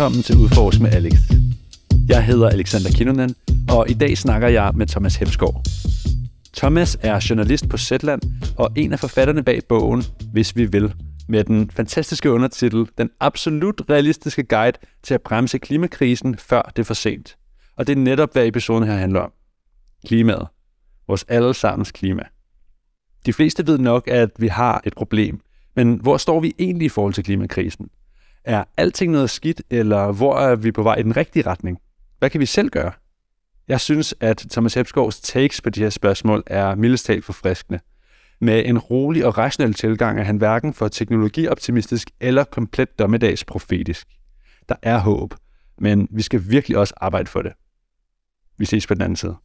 Velkommen til Udforsk med Alex. Jeg hedder Alexander Kinnunen, og i dag snakker jeg med Thomas Hemsgaard. Thomas er journalist på Zetland og en af forfatterne bag bogen Hvis vi vil, med den fantastiske undertitel Den absolut realistiske guide til at bremse klimakrisen, før det er for sent. Og det er netop, hvad episoden her handler om. Klimaet. Vores allesammens klima. De fleste ved nok, at vi har et problem, men hvor står vi egentlig i forhold til klimakrisen? Er alting noget skidt, eller hvor er vi på vej i den rigtige retning? Hvad kan vi selv gøre? Jeg synes, at Thomas Hepsgaards takes på de her spørgsmål er mildest talt forfriskende. Med en rolig og rationel tilgang er han hverken for teknologioptimistisk eller komplet dommedags profetisk. Der er håb, men vi skal virkelig også arbejde for det. Vi ses på den anden side.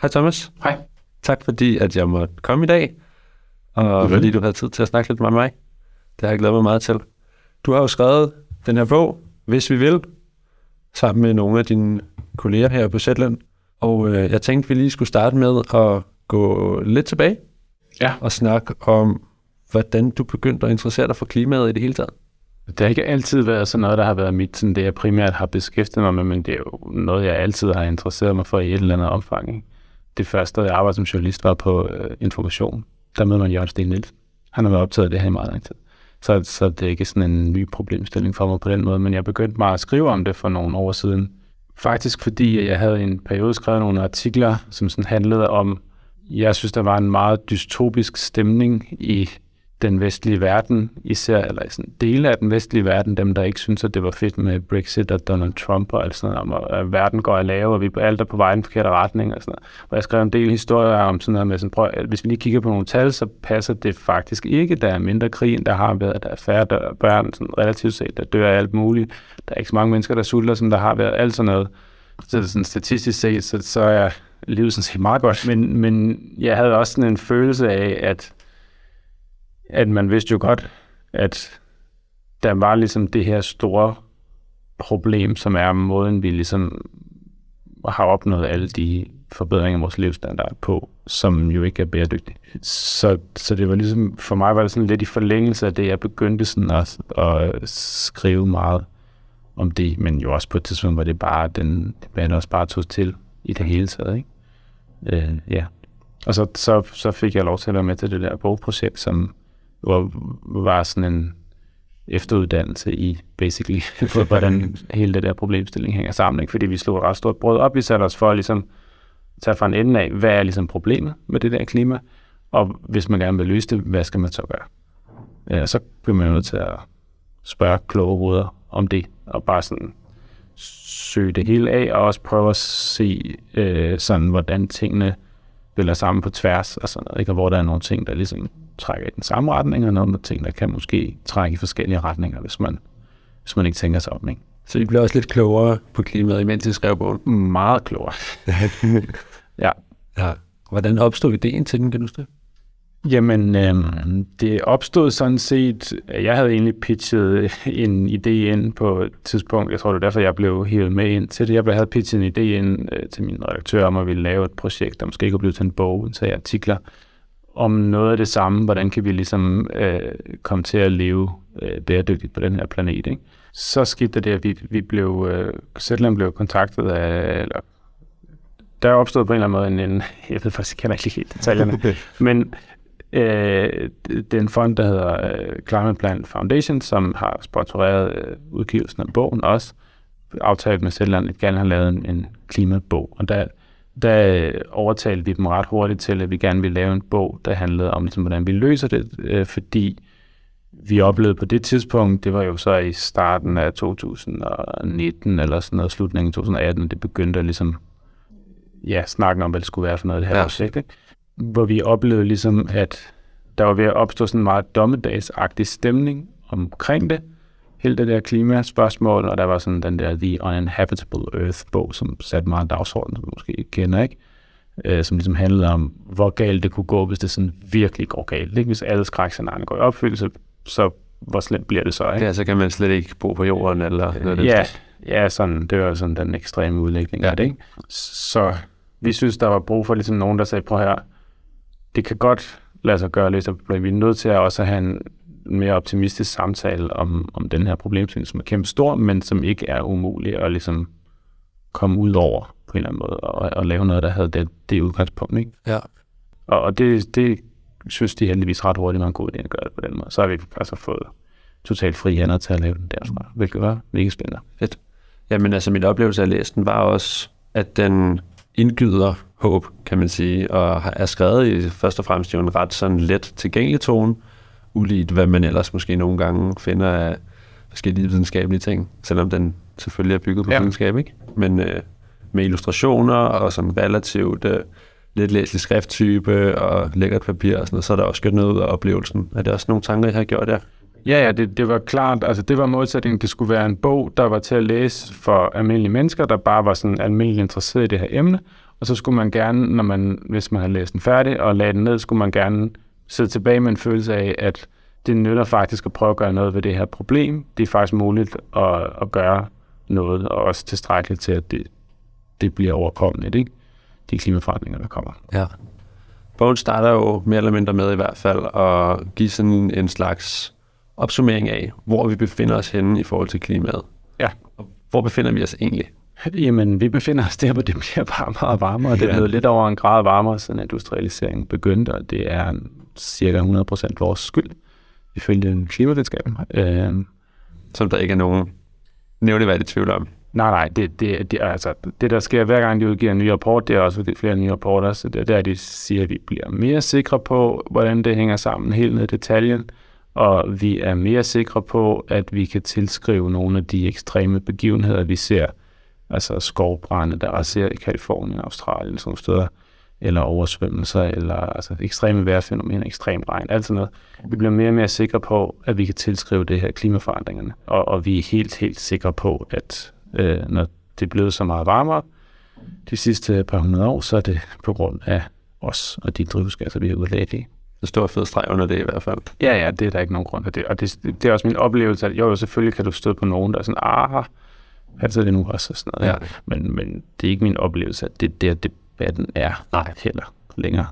Hej Thomas. Hej. Tak fordi, at jeg måtte komme i dag, og fordi du havde tid til at snakke lidt med mig. Det har jeg glædet mig meget til. Du har jo skrevet den her bog, Hvis vi vil, sammen med nogle af dine kolleger her på Zetland. Og øh, jeg tænkte, vi lige skulle starte med at gå lidt tilbage Ja. og snakke om, hvordan du begyndte at interessere dig for klimaet i det hele taget. Det har ikke altid været sådan noget, der har været mit, sådan det jeg primært har beskæftiget mig med, men det er jo noget, jeg altid har interesseret mig for i et eller andet omfang. Ikke? Det første, jeg arbejdede som journalist, var på øh, Information. Der mødte man Jørgen Sten Nielsen. Han har været optaget af det her i meget lang tid. Så, så det er ikke sådan en ny problemstilling for mig på den måde, men jeg begyndte bare at skrive om det for nogle år siden. Faktisk fordi jeg havde en periode skrevet nogle artikler, som sådan handlede om, jeg synes, der var en meget dystopisk stemning i den vestlige verden, især eller sådan dele af den vestlige verden, dem der ikke synes, at det var fedt med Brexit og Donald Trump og alt sådan noget, om at øh, verden går i lave, og vi er alt er på vej i den forkerte retning og sådan noget. Og jeg skrev en del historier om sådan noget med, sådan, prøv, hvis vi lige kigger på nogle tal, så passer det faktisk ikke. Der er mindre krig, end der har været. Der er færre der, børn, sådan relativt set, der dør af alt muligt. Der er ikke så mange mennesker, der sulter, som der har været. Alt sådan noget. Så det sådan statistisk set, så, så er livet sådan set meget godt. Men, men jeg havde også sådan en følelse af, at at man vidste jo godt, at der var ligesom det her store problem, som er måden, vi ligesom har opnået alle de forbedringer af vores levestandard på, som jo ikke er bæredygtige. Så, så det var ligesom, for mig var det sådan lidt i forlængelse af det, jeg begyndte sådan at, at skrive meget om det, men jo også på et tidspunkt, var det bare, den debat også bare tog til i det hele taget, ikke? Øh, ja. Og så, så, så fik jeg lov til at være med til det der bogprojekt, som hvor var sådan en efteruddannelse i, basically, på hvordan hele det der problemstilling hænger sammen. Ikke? Fordi vi slog et ret stort brød op. Vi satte os for at ligesom, tage fra en ende af, hvad er ligesom problemet med det der klima, og hvis man gerne vil løse det, hvad skal man så gøre? Ja, så bliver man nødt til at spørge kloge hoveder om det, og bare sådan søge det hele af, og også prøve at se øh, sådan, hvordan tingene spiller sammen på tværs, og sådan noget, ikke? og hvor der er nogle ting, der ligesom trækker i den samme retning, og nogle ting, der kan måske trække i forskellige retninger, hvis man, hvis man ikke tænker sig om. Ikke? Så I blev også lidt klogere på klimaet, imens I skrev bogen. Meget klogere. ja. ja. Hvordan opstod ideen til den, kan du huske? Jamen, øhm, det opstod sådan set, jeg havde egentlig pitchet en idé ind på et tidspunkt, jeg tror det er derfor, jeg blev hævet med ind til det. Jeg havde pitchet en idé ind øh, til min redaktør om at ville lave et projekt, der måske ikke kunne blive til en bog, så jeg artikler om noget af det samme, hvordan kan vi ligesom øh, komme til at leve øh, bæredygtigt på den her planet, ikke? Så skete det, at vi, vi blev, øh, Zetland blev kontaktet af, eller der opstod på en eller anden måde en, en jeg ved faktisk, jeg kender ikke helt detaljerne, men øh, det er en fond, der hedder øh, Climate Plan Foundation, som har sponsoreret øh, udgivelsen af bogen også, aftalt med Zetland, at gerne har lavet en, en klimabog, og der der overtalte vi dem ret hurtigt til, at vi gerne ville lave en bog, der handlede om, ligesom, hvordan vi løser det, øh, fordi vi oplevede på det tidspunkt, det var jo så i starten af 2019 eller sådan noget, slutningen af 2018, det begyndte at ligesom, ja, snakke om, hvad det skulle være for noget, det her ja. projekt, ikke? hvor vi oplevede ligesom, at der var ved at opstå sådan en meget dommedagsagtig stemning omkring det, hele det der klimaspørgsmål, og der var sådan den der The Uninhabitable Earth-bog, som satte meget dagsorden, som du måske ikke kender, ikke? Øh, som ligesom handlede om, hvor galt det kunne gå, hvis det sådan virkelig går galt. Ikke? Hvis alle skrækscenarierne går i opfyldelse, så hvor slemt bliver det så? Ikke? Ja, så kan man slet ikke bo på jorden, eller noget ja, ja, sådan, det var sådan den ekstreme udlægning ja. af det. Ikke? Så vi synes, der var brug for ligesom nogen, der sagde, prøv her, det kan godt lade sig gøre lidt, vi er nødt til at også have en mere optimistisk samtale om, om den her problemstilling, som er kæmpe stor, men som ikke er umulig at ligesom komme ud over på en eller anden måde, og, og lave noget, der havde det, det udgangspunkt. Ikke? Ja. Og, og det, det synes de heldigvis ret hurtigt var en god idé at gøre det på den måde. Så har vi altså fået totalt fri hænder til at lave den derfra, hvilket var mega spændende. Fedt. Jamen altså, min oplevelse af at læse den var også, at den indgyder håb, kan man sige, og er skrevet i først og fremmest jo en ret sådan let tilgængelig tone, uligt hvad man ellers måske nogle gange finder af forskellige videnskabelige ting, selvom den selvfølgelig er bygget på ja. videnskab, ikke? Men øh, med illustrationer og som relativt øh, lidt læselig skrifttype og lækkert papir og sådan noget, så er der også gjort noget ud af oplevelsen. Er det også nogle tanker, I har gjort der? Ja, ja, det, det var klart, altså det var modsætningen, det skulle være en bog, der var til at læse for almindelige mennesker, der bare var sådan almindeligt interesseret i det her emne, og så skulle man gerne, når man, hvis man havde læst den færdig og lagde den ned, skulle man gerne sidde tilbage med en følelse af, at det nytter faktisk at prøve at gøre noget ved det her problem. Det er faktisk muligt at, at gøre noget, og også tilstrækkeligt til, at det, det bliver overkommeligt, ikke? de klimaforandringer, der kommer. Ja. Bogen starter jo mere eller mindre med i hvert fald at give sådan en slags opsummering af, hvor vi befinder os henne i forhold til klimaet. Ja. Og hvor befinder vi os egentlig? Jamen, vi befinder os der, hvor det bliver varmere og varmere. Det er blevet lidt over en grad varmere, siden industrialiseringen begyndte, og det er cirka 100% vores skyld, ifølge klimavidenskaben. Øh, Som der ikke er nogen nævneværdig tvivl om. Nej, nej, det, det, det, altså, det der sker hver gang, de udgiver en ny rapport, det er også flere nye rapporter, så det er der, de siger, at vi bliver mere sikre på, hvordan det hænger sammen helt ned i detaljen, og vi er mere sikre på, at vi kan tilskrive nogle af de ekstreme begivenheder, vi ser, altså skovbrænde, der ser i Kalifornien, Australien, sådan steder, eller oversvømmelser, eller altså ekstreme vejrfænomener, ekstrem regn, alt sådan noget. Vi bliver mere og mere sikre på, at vi kan tilskrive det her klimaforandringerne, og, og vi er helt, helt sikre på, at øh, når det er blevet så meget varmere de sidste par hundrede år, så er det på grund af os og de drivhusgasser, vi har udledt i. Der står fed streg under det i hvert fald. Ja, ja, det er der ikke nogen grund til det. Og det, det er også min oplevelse, at jo, selvfølgelig kan du støde på nogen, der er sådan, aha, altså det nu også og sådan noget. Ja. Men, men det er ikke min oplevelse, at det er der debatten er Nej. heller længere.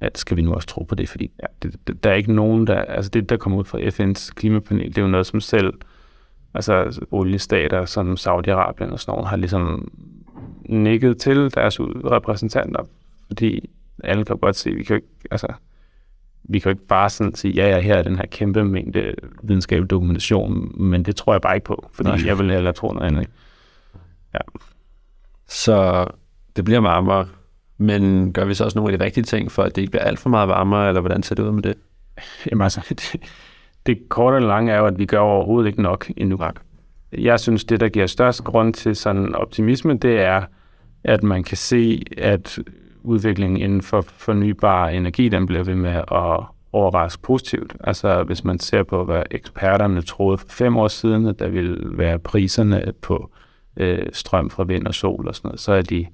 At skal vi nu også tro på det, fordi ja, det, det, der er ikke nogen, der, altså det, der kommer ud fra FN's klimapanel, det er jo noget, som selv altså oliestater som Saudi-Arabien og sådan noget, har ligesom nikket til deres repræsentanter, fordi alle kan godt se, at vi kan jo ikke, altså, vi kan jo ikke bare sådan sige, ja, ja, her er den her kæmpe mængde videnskabelig dokumentation, men det tror jeg bare ikke på, fordi Nej. jeg vil hellere tro noget andet. Ja. Så det bliver varmere, men gør vi så også nogle af de rigtige ting, for at det ikke bliver alt for meget varmere, eller hvordan ser det ud med det? Jamen altså, det, det korte og lange er jo, at vi gør overhovedet ikke nok endnu. Jeg synes, det, der giver størst grund til sådan optimisme, det er, at man kan se, at udviklingen inden for fornybar energi, den bliver ved med at overraske positivt. Altså hvis man ser på, hvad eksperterne troede for fem år siden, at der ville være priserne på øh, strøm fra vind og sol og sådan noget, så er de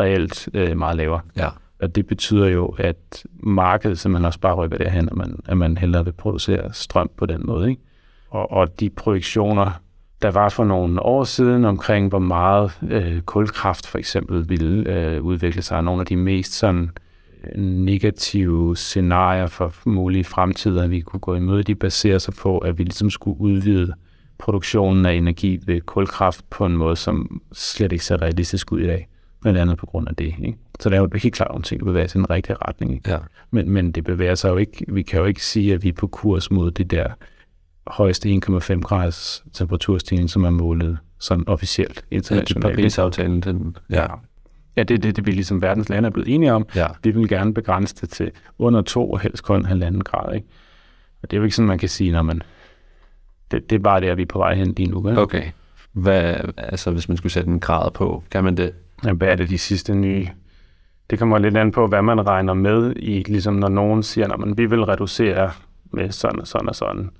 reelt øh, meget lavere. Ja. Og det betyder jo, at markedet simpelthen også bare rykker derhen, at man, at man hellere vil producere strøm på den måde. Ikke? Og, og de projektioner, der var for nogle år siden omkring, hvor meget øh, kulkraft for eksempel ville øh, udvikle sig, nogle af de mest sådan øh, negative scenarier for mulige fremtider, vi kunne gå imod, de baserer sig på, at vi ligesom skulle udvide produktionen af energi ved kulkraft på en måde, som slet ikke ser realistisk ud i dag blandt andet på grund af det. Ikke? Så det er jo helt klart nogle ting, bevæger sig i den rigtige retning. Ikke? Ja. Men, men det bevæger sig jo ikke, vi kan jo ikke sige, at vi er på kurs mod det der højeste 1,5 graders temperaturstigning, som er målet sådan officielt internationalt. Ja, det Paris-aftalen, den, ja. Ja, det er det, det, vi ligesom verdens lande er blevet enige om. Ja. Vi vil gerne begrænse det til under to og helst kun halvanden grad. Ikke? Og det er jo ikke sådan, man kan sige, når man... Det, det er bare der, vi er på vej hen lige nu. Ikke? Okay. Hvad, altså, hvis man skulle sætte en grad på, kan man det? Hvad er det de sidste nye? Det kommer lidt an på, hvad man regner med i, ligesom når nogen siger, at vi vil reducere med sådan og sådan og sådan.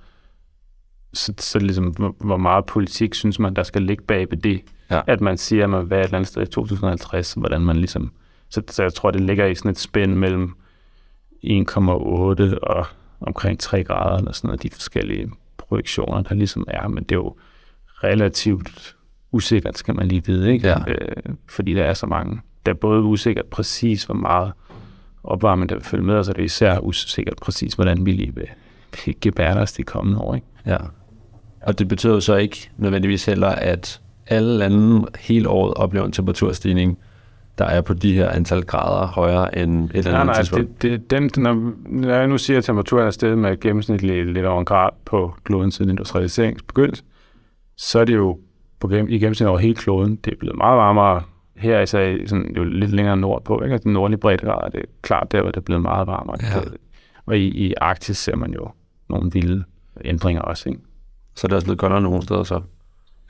Så, så ligesom, hvor, hvor meget politik synes man, der skal ligge bag ved det, ja. at man siger, at man vil et eller andet sted i 2050, hvordan man ligesom... Så, så jeg tror, det ligger i sådan et spænd mellem 1,8 og omkring 3 grader, eller sådan noget, de forskellige projektioner, der ligesom er, men det er jo relativt usikkert, skal man lige vide, ikke? Ja. Øh, fordi der er så mange. Det er både usikkert præcis, hvor meget opvarmning der vil følge med, og så er det især usikkert præcis, hvordan vi lige vil, gebære os de kommende år. Ikke? Ja. Og det betyder jo så ikke nødvendigvis heller, at alle lande hele året oplever en temperaturstigning, der er på de her antal grader højere end et eller Nej, andet nej, tidspunkt. det, det, den, når, når jeg nu siger, at temperaturen er steget med gennemsnitligt lidt over en grad på kloden siden industrialiseringens begyndelse, så er det jo på, gennem- i gennemsnit over hele kloden, det er blevet meget varmere her, i sådan, jo lidt længere nordpå, ikke? Altså, den nordlige breddegrad er det klart der, hvor det er blevet meget varmere. Ja. Og i, i Arktis ser man jo nogle vilde ændringer også, ikke? Så er det også blevet koldere nogle steder så,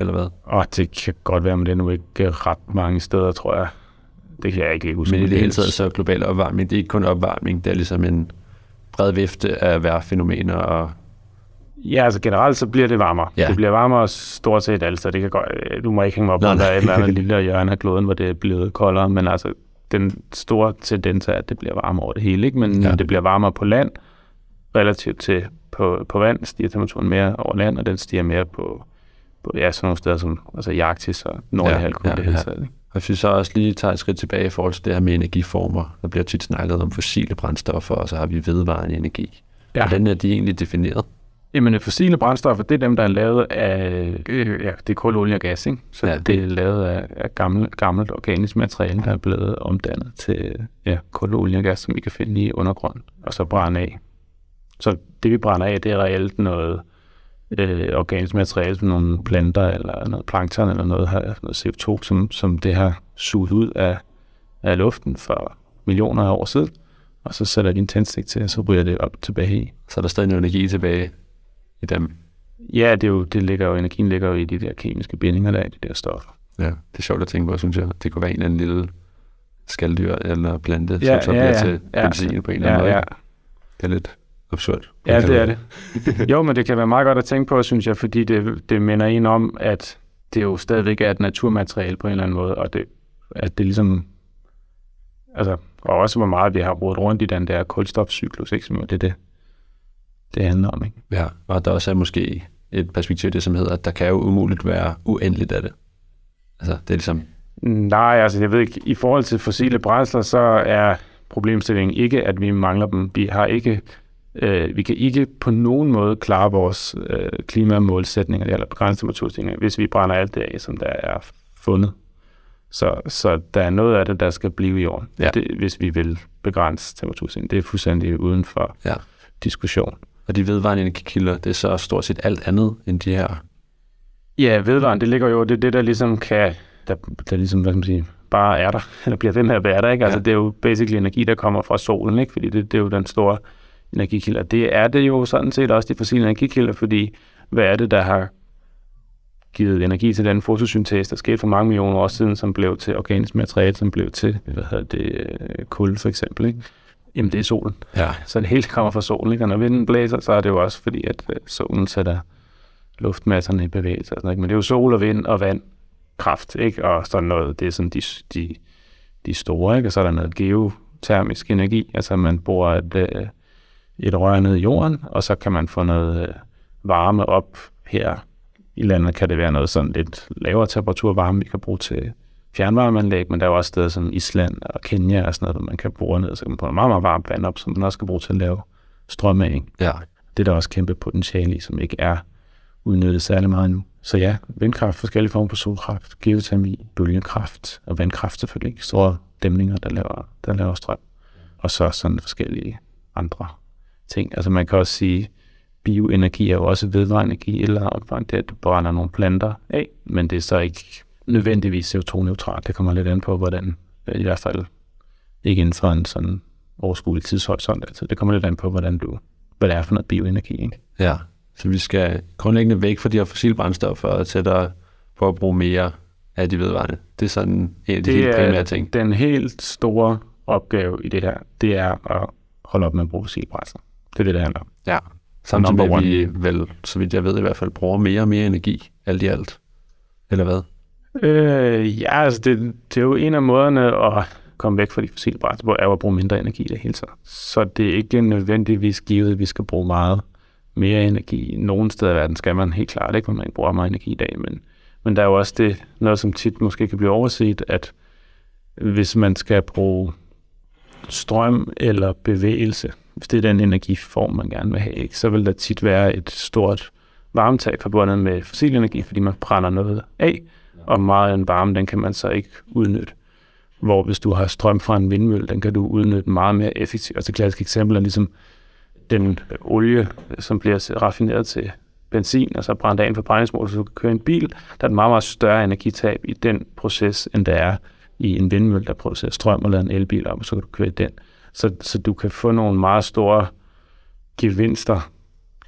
eller hvad? Og det kan godt være, men det er nu ikke ret mange steder, tror jeg. Det kan jeg ikke huske. Men i det hele taget så global opvarmning, det er ikke kun opvarmning, det er ligesom en bred vifte af vejrfænomener og Ja, altså generelt så bliver det varmere. Ja. Det bliver varmere stort set alt, så det kan godt, øh, du må ikke hænge mig op at der er et eller andet lille hjørne af kloden, hvor det er blevet koldere, men altså den store tendens er, at det bliver varmere over det hele, ikke? Men Ja. det bliver varmere på land, relativt til på, på vand stiger temperaturen mere over land, og den stiger mere på, på ja, sådan nogle steder som altså i Arktis og nordlige Ja, ja, det hele ikke? Og hvis vi så også lige tager et skridt tilbage i forhold til det her med energiformer, der bliver tit snakket om fossile brændstoffer, og så har vi vedvarende energi. Ja. Hvordan er de egentlig defineret? Jamen, fossile brændstoffer, det er dem, der er lavet af, øh, ja, det er kul, olie og gas, ikke? Så Ja, ja, det- det er lavet af, af gammel, gammelt organisk materiale, der er blevet omdannet til ja, kul, olie og gas, som vi kan finde i undergrunden, og så brænde af. Så det, vi brænder af, det er reelt noget øh, organisk materiale, som nogle planter, eller noget plankton, eller noget, her, noget CO2, som, som det har suget ud af, af luften for millioner af år siden, og så sætter de en tændstik til, og så ryger det op tilbage i. Så er der stadig noget energi tilbage i dem. Ja, det, er jo, det ligger jo, energien ligger jo i de der kemiske bindinger, der er i de der stoffer. Ja, det er sjovt at tænke på, synes jeg. Det kunne være en eller anden lille skalddyr eller plante, Ja, som så ja, bliver ja. til Ja. benzin på en eller anden Ja, måde. ja. Det er lidt absurd. Ja, det er det. Jo, men det kan være meget godt at tænke på, synes jeg, fordi det, det minder en om, at det jo stadigvæk er et naturmateriale på en eller anden måde, og det, at det ligesom, altså, og også hvor meget vi har rodet rundt i den der kulstofcyklus, ikke, som det er det, det handler om, ikke? Ja, og der også er måske et perspektiv det, som hedder, at der kan jo umuligt være uendeligt af det. Altså, det er ligesom, Nej, altså jeg ved ikke, i forhold til fossile brændsler, så er problemstillingen ikke, at vi mangler dem. Vi har ikke, øh, vi kan ikke på nogen måde klare vores øh, klimamålsætninger eller begrænse temperaturstigninger, hvis vi brænder alt det af, som der er fundet. Så, så der er noget af det, der skal blive i jorden, Ja. det, hvis vi vil begrænse temperaturstigningen. Det er fuldstændig uden for ja. diskussion. Og de vedvarende energikilder, det er så stort set alt andet end de her. Ja, vedvarende, det ligger jo, det er det, der ligesom kan, der, der ligesom, hvad kan man sige, bare er der, eller bliver ved med at være der, ikke? Altså, Ja. det er jo basically energi, der kommer fra solen, ikke? Fordi det, det er jo den store energikilde. Og det er det jo sådan set også de fossile energikilder, fordi hvad er det, der har givet energi til den fotosyntese, der skete for mange millioner år siden, som blev til organisk materiale, som blev til, hvad hedder det, øh, kul for eksempel, ikke? Jamen, det er solen. Ja. Så det hele kommer fra solen, ikke? Og når vinden blæser, så er det jo også fordi, at øh, solen sætter luftmasserne i bevægelse og sådan noget. ikke? Men det er jo sol og vind og vand, kraft, ikke? Og sådan noget, det er sådan de, de, de store, ikke? Og så er der noget geotermisk energi, altså man bruger et, øh, et rør ned i jorden, og så kan man få noget øh, varme op her i landet, kan det være noget sådan lidt lavere temperaturvarme, vi kan bruge til fjernvarmeanlæg, men der er jo også steder som Island og Kenya og sådan noget, hvor man kan bruge ned, så kan man få noget meget, meget varmt vand op, som man også kan bruge til at lave strøm af. Ikke? Ja. Det er der også kæmpe potentiale i, som ikke er udnyttet særlig meget nu. Så ja, vindkraft, forskellige former for solkraft, geotermi, bølgekraft og vandkraft selvfølgelig. Store dæmninger, der laver, der laver strøm. Og så sådan forskellige andre ting. Altså man kan også sige, bioenergi er jo også vedvarende energi eller omfang. Det at du brænder nogle planter af, men det er så ikke nødvendigvis CO2-neutralt. Det kommer lidt an på, hvordan, i hvert fald ikke inden for en sådan overskuelig tidshorisont. Altså det kommer lidt an på, hvordan du, hvad det er for noget bioenergi. Ikke? Ja. Så vi skal grundlæggende væk fra de her fossile brændstoffer og tættere på at bruge mere af de vedvarende. Det er sådan en af de Det helt primære ting. den helt store opgave i det her, det er at holde op med at bruge fossile brændsler. Det er det, det handler om. Ja. Samtidig med, at vi vel, så vidt jeg ved i hvert fald, bruger mere og mere energi, alt i alt. Eller hvad? Øh, ja, altså det, det er jo en af måderne at komme væk fra de fossile brændsler, er jo at bruge mindre energi i det hele taget. Så det er ikke nødvendigvis givet, at vi skal bruge meget mere energi. Nogle steder i verden skal man helt klart ikke, hvor man ikke bruger meget energi i dag, men, men der er jo også det, noget som tit måske kan blive overset, at hvis man skal bruge strøm eller bevægelse hvis det er den energiform, man gerne vil have, ikke, så vil der tit være et stort varmetab forbundet med fossil energi, fordi man brænder noget af, og meget af en varme, den kan man så ikke udnytte. Hvor hvis du har strøm fra en vindmølle, den kan du udnytte meget mere effektivt. Altså et klassisk eksempel er ligesom den olie, som bliver raffineret til benzin, og så brændt af en forbrændingsmotor, så du kan køre en bil, der er et meget, meget større energitab i den proces, end der er i en vindmølle, der producerer strøm og lader en elbil op, og så kan du køre i den. Så, så du kan få nogle meget store gevinster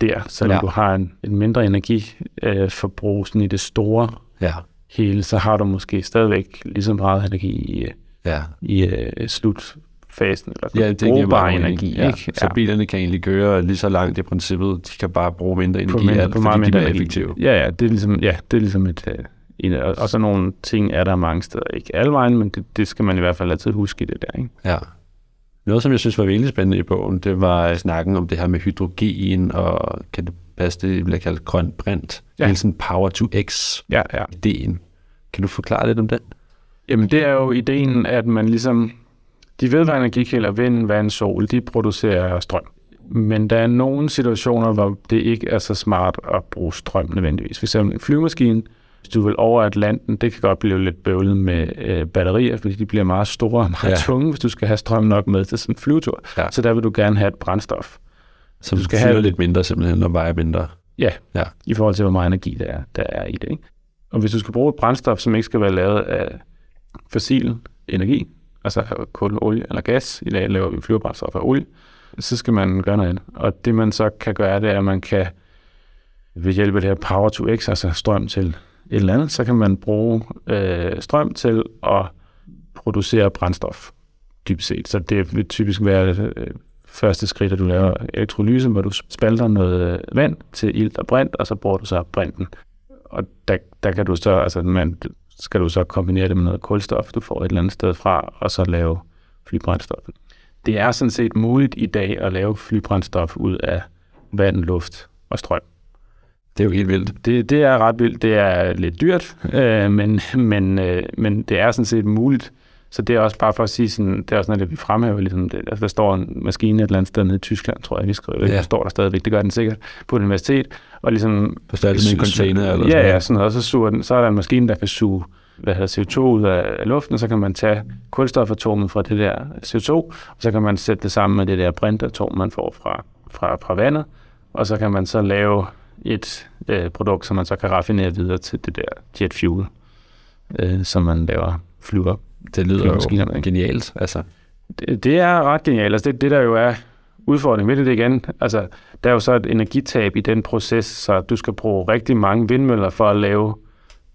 der, selvom ja. du har en, en mindre energiforbrug øh, i det store ja. Hele, så har du måske stadigvæk lige så meget energi i, ja. i uh, slutfasen, eller ja, det brugbar energi. Ja. Ikke? Så bilerne kan egentlig køre lige så langt i princippet, de kan bare bruge mindre energi, på, mindre, på meget mindre de er effektive. Ja, ja, det er ligesom, ja, det er ligesom et, uh, en, og, og så nogle ting er der mange steder, ikke alle vejen, men det, det skal man i hvert fald altid huske i det der. Ikke? Ja. Noget, som jeg synes var virkelig spændende i bogen, det var snakken om det her med hydrogen, og kan det passe, det bliver kaldt grøn brint. Ja. Hele sådan power to x ja, ja. ideen. Kan du forklare lidt om den? Jamen, det er jo ideen, at man ligesom... De vedvarende energikilder, vind, vand, sol, de producerer strøm. Men der er nogle situationer, hvor det ikke er så smart at bruge strøm nødvendigvis. For eksempel en flyvemaskine, hvis du vil over Atlanten, det kan godt blive lidt bøvlet med øh, batterier, fordi de bliver meget store og meget ja. tunge, hvis du skal have strøm nok med til sådan en flyvetur. Ja. Så der vil du gerne have et brændstof. Så du skal have lidt mindre simpelthen, og vejer mindre. Ja, ja, i forhold til, hvor meget energi der er, der er i det. Ikke? Og hvis du skal bruge et brændstof, som ikke skal være lavet af fossil energi, altså kul, olie eller gas, i dag laver vi flyverbrændstof af olie, så skal man gøre noget andet. Og det man så kan gøre, det er, at man kan ved hjælp af det her power to x, altså strøm til et eller andet, så kan man bruge øh, strøm til at producere brændstof, dybest set. Så det vil typisk være øh, første skridt, at du laver elektrolyse, hvor du spalter noget vand til ilt og brint, og så bruger du så brinten. Og der, der kan du så, altså man, skal du så kombinere det med noget kulstof, du får et eller andet sted fra, og så lave flybrændstof. Det er sådan set muligt i dag at lave flybrændstof ud af vand, luft og strøm. Det er jo helt vildt. Det, det er ret vildt. Det er lidt dyrt, øh, men, men, øh, men det er sådan set muligt. Så det er også bare for at sige, sådan, det er også noget, det vi fremhæver. Ligesom det, altså, der står en maskine et eller andet sted nede i Tyskland, tror jeg, vi skriver det. Ja. Står der stadigvæk, det gør den sikkert, på et universitet. Og ligesom, Forstærket med en container? Eller ja, ja, sådan noget. Og så, suger den, så er der en maskine, der kan suge hvad hedder, CO2 ud af luften, og så kan man tage kulstofatomet fra det der CO2, og så kan man sætte det sammen med det der brintatom, man får fra, fra, fra vandet, og så kan man så lave et øh, produkt, som man så kan raffinere videre til det der jet fuel, øh, som man laver flyver. Det lyder jo genialt. Altså. Det, det er ret genialt. Altså det, det der jo er udfordringen ved det igen, altså der er jo så et energitab i den proces, så du skal bruge rigtig mange vindmøller for at lave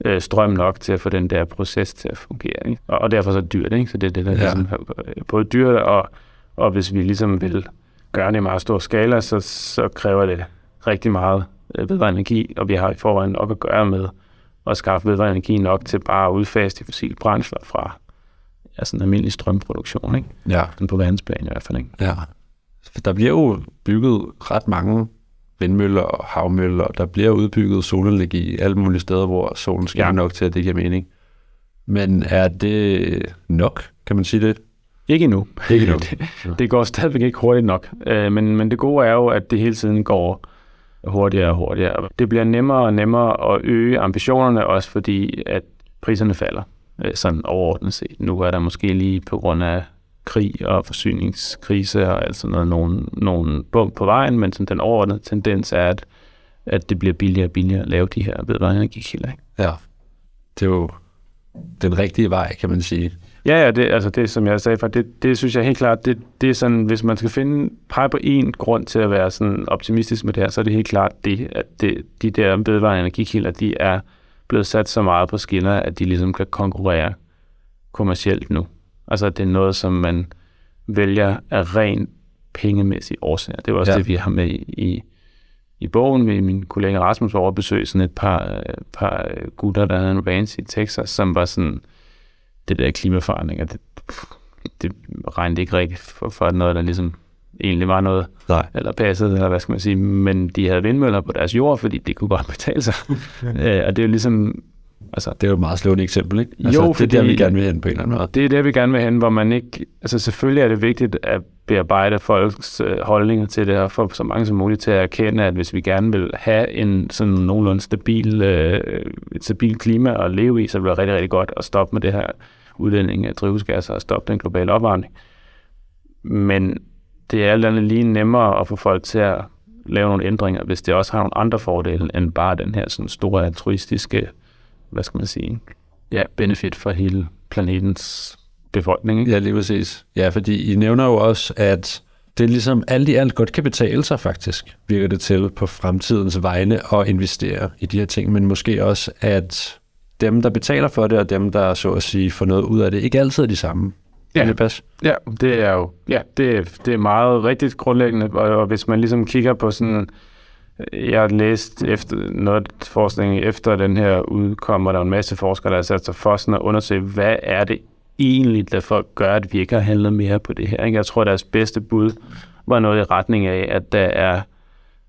øh, strøm nok til at få den der proces til at fungere. Ikke? Og, og derfor så dyrt, ikke? Så det er det, der ja. ligesom, både dyrt, og, og hvis vi ligesom vil gøre det i meget stor skala, så, så kræver det rigtig meget Øh, vedvarende energi, og vi har i forvejen nok at gøre med at skaffe vedvarende energi nok til bare at udfase de fossile brændsler fra ja, sådan en almindelig strømproduktion, ikke? Ja. Den på verdensplan i hvert fald, ikke? Ja. Der bliver jo bygget ret mange vindmøller og havmøller, og der bliver udbygget solenergi alle mulige steder, hvor solen skal ja. nok til, at det giver mening. Men er det nok, kan man sige det? Ikke endnu. Ikke endnu. det, det går stadigvæk ikke hurtigt nok. Øh, men, men det gode er jo, at det hele tiden går hurtigere og hurtigere. Det bliver nemmere og nemmere at øge ambitionerne, også fordi at priserne falder, sådan overordnet set. Nu er der måske lige på grund af krig og forsyningskrise og altså noget, nogle, nogle bump på vejen, men sådan den overordnede tendens er, at, at det bliver billigere og billigere at lave de her vedvarende energikilder. Ikke? Ja, det er jo den rigtige vej, kan man sige. Ja, ja, det, altså det, som jeg sagde før, det, det synes jeg helt klart, det, det er sådan, hvis man skal finde, pege på én grund til at være sådan optimistisk med det her, så er det helt klart det, at det, de der vedvarende energikilder, de er blevet sat så meget på skinner, at de ligesom kan konkurrere kommercielt nu. Altså, det er noget, som man vælger af ren pengemæssige årsager. Det var også ja. det, vi har med i, i, i bogen. Vi, min kollega Rasmus var over besøg sådan et par, par gutter, der havde en ranch i Texas, som var sådan, det der klimaforandringer, det, det regnede ikke rigtigt for, for noget, der ligesom egentlig var noget, Nej. eller passede, eller hvad skal man sige, men de havde vindmøller på deres jord, fordi det kunne godt betale sig. øh, og det er jo ligesom, Altså, det er jo et meget slående eksempel, ikke? Altså, jo, det er der, vi gerne vil hen på en eller anden måde. Det er der, vi gerne vil hen, hvor man ikke... Altså, selvfølgelig er det vigtigt at bearbejde folks øh, holdninger til det, og få så mange som muligt til at erkende, at hvis vi gerne vil have en sådan nogenlunde stabil, øh, et stabil klima at leve i, så bliver det rigtig, rigtig godt at stoppe med det her udlænding af drivhusgasser og stoppe den globale opvarmning. Men det er alt andet lige nemmere at få folk til at lave nogle ændringer, hvis det også har nogle andre fordele, end bare den her sådan store altruistiske, hvad skal man sige, ja, benefit for hele planetens befolkning. Ikke? Ja, lige præcis. Ja, fordi I nævner jo også, at det er ligesom alt i alt godt kan betale sig faktisk, virker det til på fremtidens vegne at investere i de her ting, men måske også, at dem, der betaler for det, og dem, der så at sige får noget ud af det, ikke altid er de samme. Ja, det, pas? ja det er jo ja, det, det er meget rigtigt grundlæggende, og, og hvis man ligesom kigger på sådan, jeg har læst efter noget forskning efter den her udkommer, der er en masse forskere, der har sat sig for sådan at undersøge, hvad er det egentlig, der folk gør, at vi ikke har handlet mere på det her. Ikke? Jeg tror, deres bedste bud var noget i retning af, at der er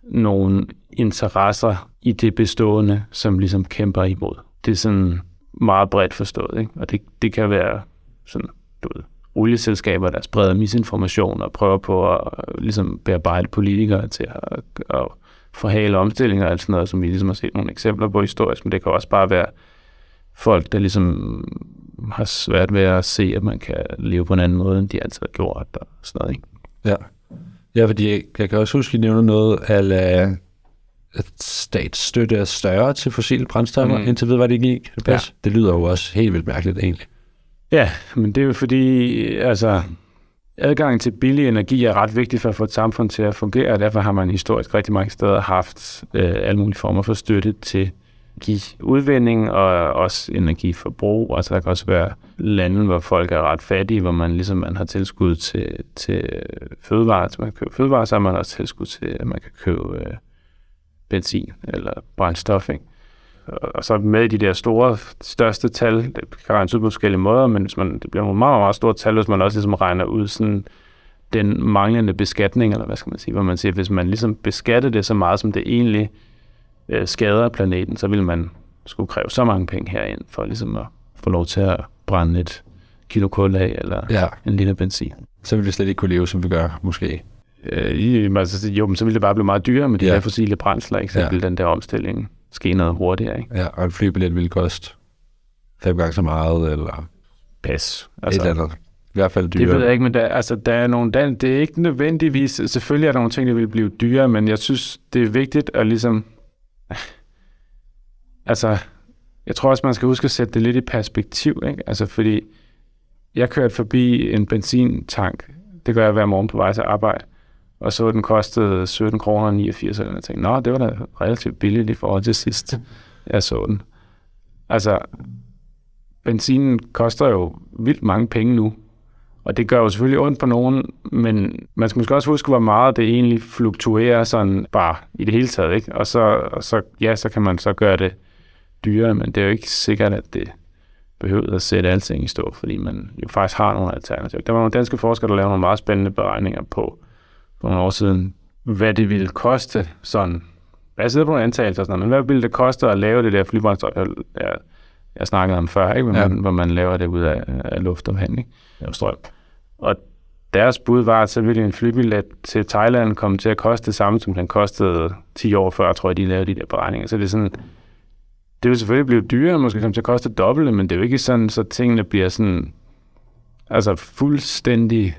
nogle interesser i det bestående, som ligesom kæmper imod. Det er sådan meget bredt forstået, ikke? og det, det kan være sådan, du ved, olieselskaber, der spreder misinformation og prøver på at ligesom bearbejde politikere til at, at forhale omstillinger og sådan noget, som vi ligesom har set nogle eksempler på historisk, men det kan også bare være folk, der ligesom har svært ved at se, at man kan leve på en anden måde, end de altid har gjort og sådan noget. Ikke? Ja. ja, fordi jeg, kan også huske, at I nævner noget af at statsstøtte er større til fossile brændstoffer, mm. indtil ved, hvad det gik. Det, ja. det lyder jo også helt vildt mærkeligt egentlig. Ja, men det er jo fordi, altså, adgang til billig energi er ret vigtig for at få et samfund til at fungere, og derfor har man historisk rigtig mange steder haft øh, alle mulige former for støtte til udvinding og også energiforbrug. Altså der kan også være lande, hvor folk er ret fattige, hvor man ligesom man har tilskud til, til fødevarer, så man kan købe fødevarer, så har man også tilskud til, at man kan købe øh, benzin eller brændstof. Ikke? Og så med de der store, største tal, det kan regnes ud på forskellige måder, men hvis man, det bliver nogle meget, meget store tal, hvis man også ligesom regner ud sådan den manglende beskatning, eller hvad skal man sige, hvor man siger, hvis man ligesom beskatter det så meget, som det egentlig øh, skader planeten, så vil man skulle kræve så mange penge herind, for ligesom at få lov til at brænde et kilo kul af, eller ja. en liter benzin. Så vil vi slet ikke kunne leve, som vi gør, måske. Øh, altså, jo, men så ville det bare blive meget dyrere med de ja. der fossile brændsler, ikke? Så ja. ville den der omstilling ske noget hurtigere. Ikke? Ja, og en flybillet ville koste fem gange så meget, eller pas. Altså, et eller andet. I hvert fald dyrere. Det ved jeg ikke, men der, altså, der er nogle, der, det er ikke nødvendigvis, selvfølgelig er der nogle ting, der vil blive dyrere, men jeg synes, det er vigtigt at ligesom, altså, jeg tror også, man skal huske at sætte det lidt i perspektiv, ikke? Altså, fordi jeg kørte forbi en benzintank, det gør jeg hver morgen på vej til arbejde, og så den kostede 17 kroner 89, og jeg tænkte, nå, det var da relativt billigt i forhold til sidst, jeg så den. Altså, benzinen koster jo vildt mange penge nu, og det gør jo selvfølgelig ondt på nogen, men man skal måske også huske, hvor meget det egentlig fluktuerer sådan bare i det hele taget, ikke? Og så, og så, ja, så kan man så gøre det dyrere, men det er jo ikke sikkert, at det behøver at sætte alting i stå, fordi man jo faktisk har nogle alternativer. Der var nogle danske forskere, der lavede nogle meget spændende beregninger på, for nogle år siden, hvad det ville koste sådan, jeg sidder på nogle antagelser, sådan, men hvad ville det koste at lave det der flybrændstof, jeg, jeg, jeg snakkede om før, ikke? Hvor, ja. man, hvor man laver det ud af, af luft og vand, ikke? og strøm. Og deres bud var, at så ville en flybillet til Thailand komme til at koste det samme, som den kostede 10 år før, tror jeg, de lavede de der beregninger. Så det er sådan, det vil selvfølgelig blive dyrere, måske komme til at koste dobbelt, men det er jo ikke sådan, så tingene bliver sådan, altså fuldstændig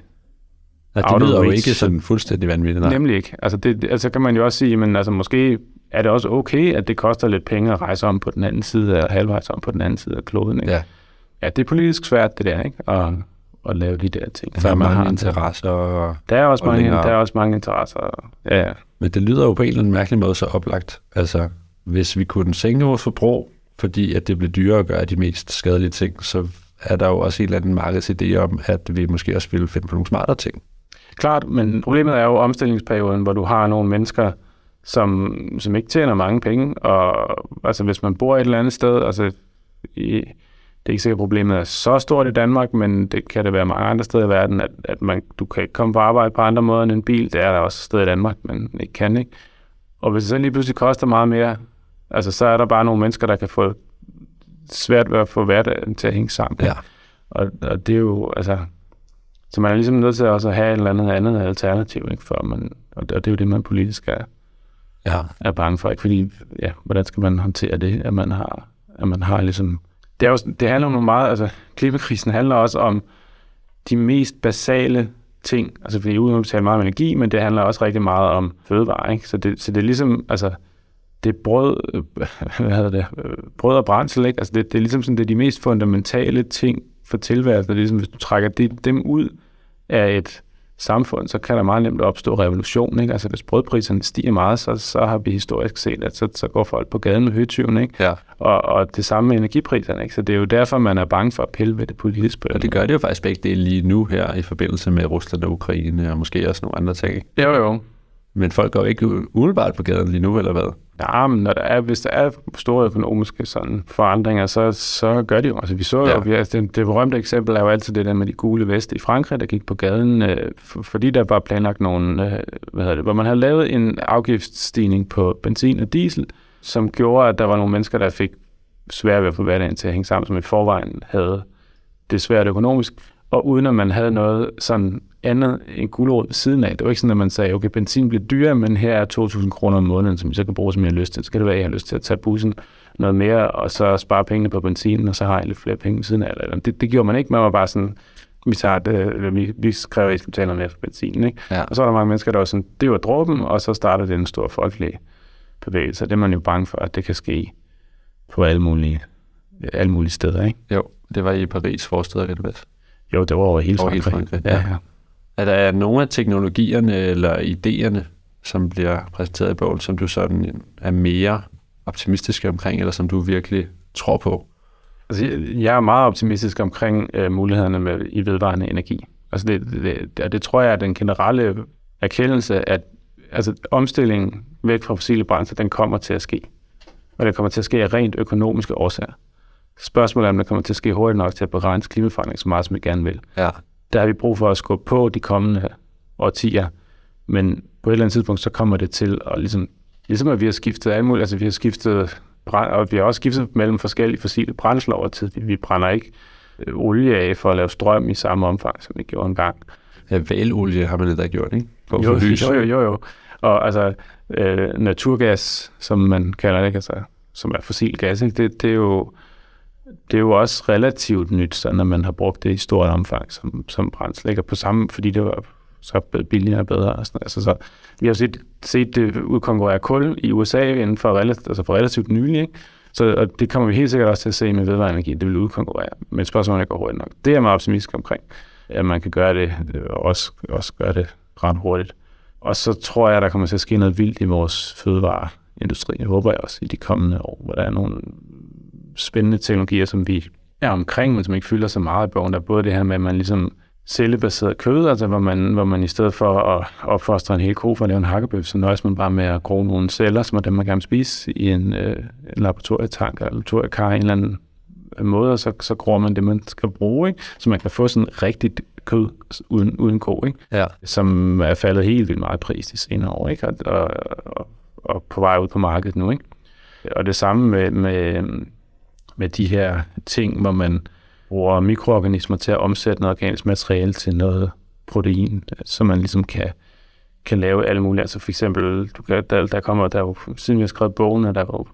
Ja, det lyder jo ikke sådan fuldstændig vanvittigt. Nej. Nemlig ikke. Altså, det, altså kan man jo også sige, men altså måske er det også okay, at det koster lidt penge at rejse om på den anden side, af halvvejs om på den anden side af kloden. Ikke? Ja. ja, det er politisk svært, det der, ikke? At, at lave de der ting. Der er mange har interesser. Og, der, er også mange, der er også mange interesser. Ja, ja. Men det lyder jo på en eller anden mærkelig måde så oplagt. Altså, hvis vi kunne sænke vores forbrug, fordi at det bliver dyrere at gøre de mest skadelige ting, så er der jo også en eller anden markedsidé om, at vi måske også ville finde på nogle smartere ting. Klart, men problemet er jo omstillingsperioden, hvor du har nogle mennesker, som, som ikke tjener mange penge, og altså hvis man bor et eller andet sted, altså i, det er ikke sikkert, at problemet er så stort i Danmark, men det kan det være mange andre steder i verden, at, at man, du kan ikke komme på arbejde på andre måder end en bil. Det er der også steder i Danmark, men ikke kan ikke. Og hvis det så lige pludselig koster meget mere, altså så er der bare nogle mennesker, der kan få svært ved at få hverdagen til at hænge sammen. Ja. Og, og det er jo, altså, så man er ligesom nødt til også at have et eller andet andet alternativ, ikke? For man, og det, er jo det, man politisk er, Ja. er bange for, ikke? Fordi, ja, hvordan skal man håndtere det, at man har, at man har ligesom... Det, er jo, det handler om meget, altså, klimakrisen handler også om de mest basale ting, altså fordi uden at tale meget om energi, men det handler også rigtig meget om fødevarer, ikke? Så det, så det er ligesom, altså, det er brød, øh, hvad hedder det, øh, brød og brændsel, ikke? Altså det, det er ligesom sådan, det er de mest fundamentale ting for tilværelsen, og ligesom, hvis du trækker det, dem ud af et samfund, så kan der meget nemt opstå revolution, ikke? Altså hvis brødpriserne stiger meget, så, så har vi historisk set, at så, så går folk på gaden med høtyven, ikke? ja. Og, og det samme med energipriserne, ikke? Så det er jo derfor, man er bange for at pille ved det politisk på Og det gør det jo faktisk begge dele lige nu her i forbindelse med Rusland og Ukraine, og måske også nogle andre ting. ikke? Jo, jo. Men folk går ikke umiddelbart på gaden lige nu, eller hvad? Ja, men når der er, hvis der er store økonomiske sådan, forandringer, så, så gør de jo. Altså, vi så jo, Ja. vi, altså, det, det berømte eksempel er jo altid det der med de gule veste i Frankrig, der gik på gaden, øh, for, fordi der var planlagt nogle, øh, hvad hedder det, hvor man havde lavet en afgiftsstigning på benzin og diesel, som gjorde, at der var nogle mennesker, der fik svært ved at få hverdagen til at hænge sammen, som i forvejen havde det svært økonomisk, og uden at man havde noget sådan andet end gulerod ved siden af. Det var ikke sådan, at man sagde, okay, benzin bliver dyrere, men her er 2.000 kroner om måneden, som I så kan bruge, som jeg har lyst til. Så kan det være, at jeg har lyst til at tage bussen noget mere, og så spare pengene på benzinen, og så har jeg lidt flere penge ved siden af. Eller, det, det gjorde man ikke. Man var bare sådan, vi, tager det, eller vi, vi skrev, at I skal betale noget mere for benzinen. Ikke? Ja. Og så var der mange mennesker, der var sådan, det var dråben, og så startede det en stor folkelig bevægelse. Det er man jo bange for, at det kan ske på alle mulige, alle mulige steder. Ikke? Jo, det var i Paris det være. Jo, det var over hele Over Frankrig. hele Frankrig, ja. ja. Er der nogle af teknologierne eller idéerne, som bliver præsenteret i bogen, som du sådan er mere optimistisk omkring, eller som du virkelig tror på? Altså, jeg- er meget optimistisk omkring øh, mulighederne med, i vedvarende energi. Altså, det, det, det, det tror jeg er den generelle erkendelse, at altså, omstillingen væk fra fossile brændsler, den kommer til at ske. Og det kommer til at ske af rent økonomiske årsager. Spørgsmålet er, om det kommer til at ske hurtigt nok til at begrænse klimaforandring så meget, som vi gerne vil. Ja. Der har vi brug for at skubbe på de kommende årtier, men på et eller andet tidspunkt, så kommer det til at ligesom, ligesom at vi har skiftet alt muligt, altså vi har skiftet, brænd- og vi har også skiftet mellem forskellige fossile brændsler over tid. Vi, brænder ikke øh, olie af for at lave strøm i samme omfang, som vi gjorde engang. ja valolie har man lidt gjort, ikke? For Jo, jo, jo, jo, jo. Og altså, øh, naturgas, som man kalder det? Altså, som er fossil gas, ikke? Det, det, er jo, det er jo også relativt nyt, så når man har brugt det i stort omfang som, som brændsel, ikke? Og på samme, fordi det var så billigere og bedre. Og sådan, altså, så, vi har set, set det udkonkurrere kul i USA inden for, relativt, altså for relativt nylig, ikke? Så og det kommer vi helt sikkert også til at se med vedvarende energi. Det vil udkonkurrere. Men spørgsmålet er, går hurtigt nok. Det er jeg meget optimistisk omkring. At man kan gøre det, og også, også gøre det ret hurtigt. Og så tror jeg, der kommer til at ske noget vildt i vores fødevareindustri. Jeg håber jeg også i de kommende år, hvor der er nogle spændende teknologier, som vi er omkring, men som ikke fylder så meget i bogen. Der er både det her med, at man ligesom cellebaseret kød, altså hvor man, hvor man i stedet for at opfostre en hel ko for at lave en hakkebøf, så nøjes man bare med at gro nogle celler, som er dem, man gerne vil spise i en, øh, en laboratorietank eller laboratoriekar en eller anden måde, og så, så gror man det, man skal bruge, ikke? så man kan få sådan rigtigt kød uden, uden ko, ikke? Ja. som er faldet helt vildt meget i pris de senere år, ikke? Og, og, og, og på vej ud på markedet nu. Ikke? Og det samme med, med, med de her ting, hvor man bruger mikroorganismer til at omsætte noget organisk materiale til noget protein, så man ligesom kan, kan lave alle mulige. Altså for eksempel, du kan, der, der kommer, der er jo, siden vi har skrevet bogen, er der jo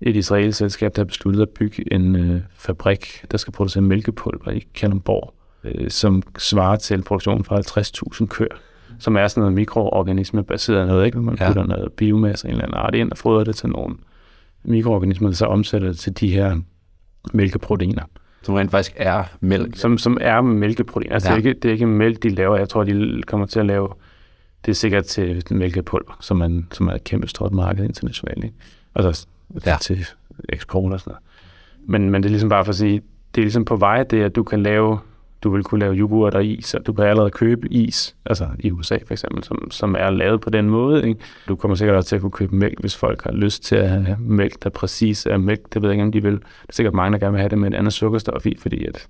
et israelsk selskab, der har besluttet at bygge en øh, fabrik, der skal producere mælkepulver i Kalundborg, øh, som svarer til produktionen for 50.000 køer, som er sådan noget mikroorganisme-baseret noget, ikke? man Ja. putter noget biomasse en eller anden art ind og fodrer det til nogle mikroorganismer, der så omsætter det til de her mælkeproteiner, Som rent faktisk er mælk. som, som er mælkeproteiner. Altså Ja. det, er ikke, det er ikke mælk, de laver. Jeg tror, de kommer til at lave, det er sikkert til mælkepulver, som, man, som er et kæmpe stort marked internationalt. Ikke? Altså Ja. til eksport og sådan noget. Men, men det er ligesom bare for at sige, det er ligesom på vej, det at du kan lave, du vil kunne lave yoghurt og is, og du kan allerede købe is, altså i USA for eksempel, som, som er lavet på den måde. Ikke? Du kommer sikkert også til at kunne købe mælk, hvis folk har lyst til at have mælk, der præcis er mælk. Det ved jeg ikke, om de vil. Der er sikkert mange, der gerne vil have det med et andet sukkerstof i, fordi at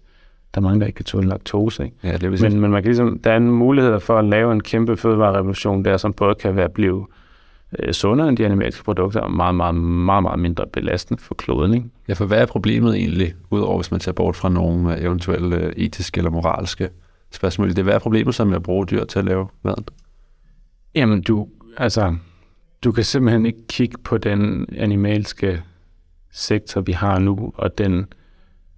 der er mange, der ikke kan tåle laktose. Ikke? Ja, det Men, men man kan ligesom, der er en mulighed for at lave en kæmpe fødevarerevolution der, som både kan være blive øh, sundere end de animalske produkter, og meget, meget, meget, meget mindre belastende for kloden. Ikke? Ja, for hvad er problemet egentlig, udover hvis man tager bort fra nogle øh, eventuelle etiske eller moralske spørgsmål? Det er, hvad er problemet så med at bruge dyr til at lave maden? Jamen, du, altså, du kan simpelthen ikke kigge på den animalske sektor, vi har nu, og den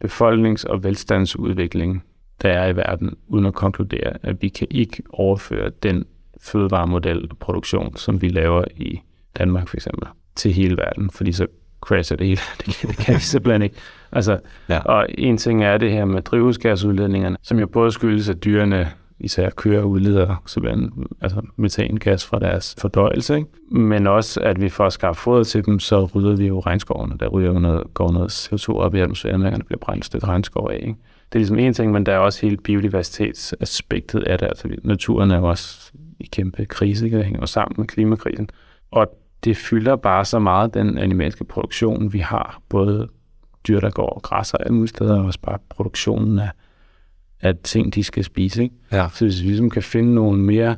befolknings- og velstandsudvikling, der er i verden, uden at konkludere, at vi kan ikke overføre den fødevaremodel og produktion, som vi laver i Danmark for eksempel, til hele verden, fordi så crasher det hele. Det kan, det kan vi simpelthen ikke. Altså, ja. Og en ting er det her med drivhusgasudledningerne, som jo både skyldes, at dyrene især kører udleder simpelthen altså metangas fra deres fordøjelse, ikke? men også at vi for at skaffe foder til dem, så rydder vi jo regnskovene. Der ryger jo noget, går noget CO2 op i atmosfæren, og der bliver brændt et stykke regnskov af. Ikke? Det er ligesom en ting, men der er også hele biodiversitetsaspektet af det. Altså naturen er jo også i kæmpe krise, det hænger sammen med klimakrisen. Og det fylder bare så meget den animalske produktion, vi har. Både dyr, der går og græsser alle mulige steder, og også bare produktionen af af ting, de skal spise. Ikke? Ja. Så hvis vi ligesom kan finde nogle mere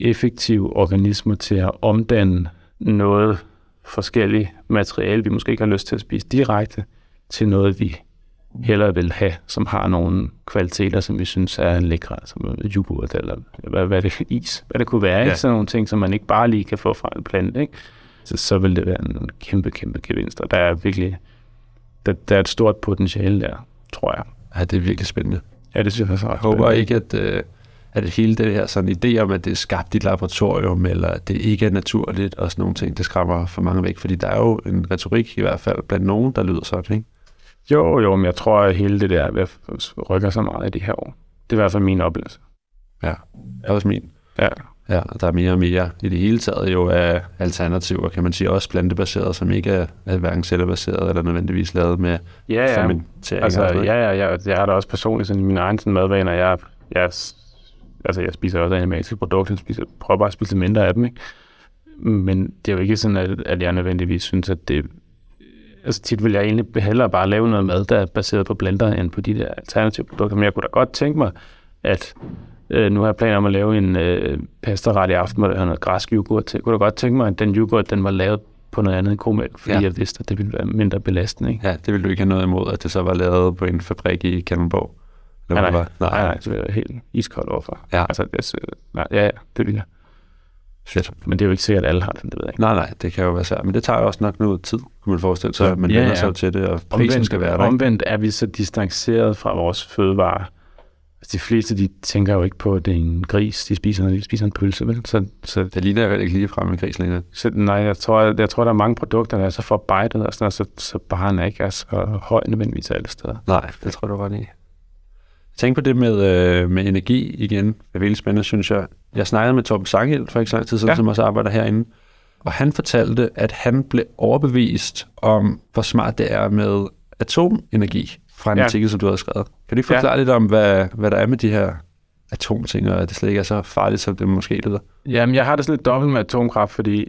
effektive organismer til at omdanne noget forskellige materiale, vi måske ikke har lyst til at spise direkte, til noget, vi hellere vil have, som har nogle kvaliteter, som vi synes er lækre, som yoghurt eller hvad, hvad det is, hvad det kunne være. Ja. Ikke? Sådan nogle ting, som man ikke bare lige kan få fra en plante. Ikke? Så, så vil det være en kæmpe, kæmpe gevinst, og der er virkelig der, der er et stort potentiale der, tror jeg. Ja, det er virkelig spændende. Ja, det synes jeg så Jeg håber ikke, at, øh, at hele det her sådan idé om, at det er skabt i et laboratorium, eller at det ikke er naturligt, og sådan nogle ting, det skræmmer for mange væk. Fordi der er jo en retorik i hvert fald blandt nogen, der lyder sådan, ikke? Jo, jo, men jeg tror, at hele det der rykker så meget i de her år. Det er i hvert fald min oplevelse. Ja, det er også min. Ja. Ja, der er mere og mere i det hele taget jo af alternativer, kan man sige, også plantebaserede, som ikke er, er hverken cellebaseret eller nødvendigvis lavet med ja, ja. Altså, ja, ja, ja, jeg har da også personligt sådan i mine egne madvaner, jeg, jeg, altså, jeg spiser også animalske produkter, jeg spiser, prøver bare at spise mindre af dem, ikke? Men det er jo ikke sådan, at, at jeg nødvendigvis synes, at det... Altså tit vil jeg egentlig hellere bare lave noget mad, der er baseret på blender, end på de der alternative produkter. Men jeg kunne da godt tænke mig, at Øh, nu har jeg planer om at lave en øh, pastaret i aften, hvor der er noget græsk yoghurt til. Kunne du godt tænke mig, at den yoghurt, den var lavet på noget andet end komælk, fordi ja. jeg vidste, at det ville være mindre belastende. Ikke? Ja, det ville du ikke have noget imod, at det så var lavet på en fabrik i Kalundborg? Nej, nej, nej, nej, nej, det var helt iskold overfor. Ja. Altså, det, nej, ja, ja, det vil jeg. Fedt. Men det er jo ikke sikkert, at alle har den, det ved jeg ikke. Nej, nej, det kan jo være svært. Men det tager jo også nok noget tid, kunne man forestille sig, at man ja, vender ja. sig til det, og prisen omvendt, skal være der. Omvendt er vi så distanceret fra vores fødevarer, Altså, de fleste, de tænker jo ikke på, at det er en gris, de spiser, de spiser en pølse, vel? Så, så, det ligner jo ikke lige frem en gris længere. Så, nej, jeg tror, jeg, jeg tror, der er mange produkter, der er så forarbejdet, og sådan, så, så barn er ikke er så høj nødvendigvis alle steder. Nej, det tror du godt i. Tænk på det med, øh, med energi igen. Det er virkelig spændende, synes jeg. Jeg snakkede med Torben Sanghild for ikke så lang tid siden, ja. som også arbejder herinde. Og han fortalte, at han blev overbevist om, hvor smart det er med atomenergi fra en ja. artikel, som du har skrevet. Kan du forklare ja. lidt om, hvad, hvad der er med de her atomting, og at det slet ikke er så farligt, som det måske lyder? Jamen, jeg har det sådan lidt dobbelt med atomkraft, fordi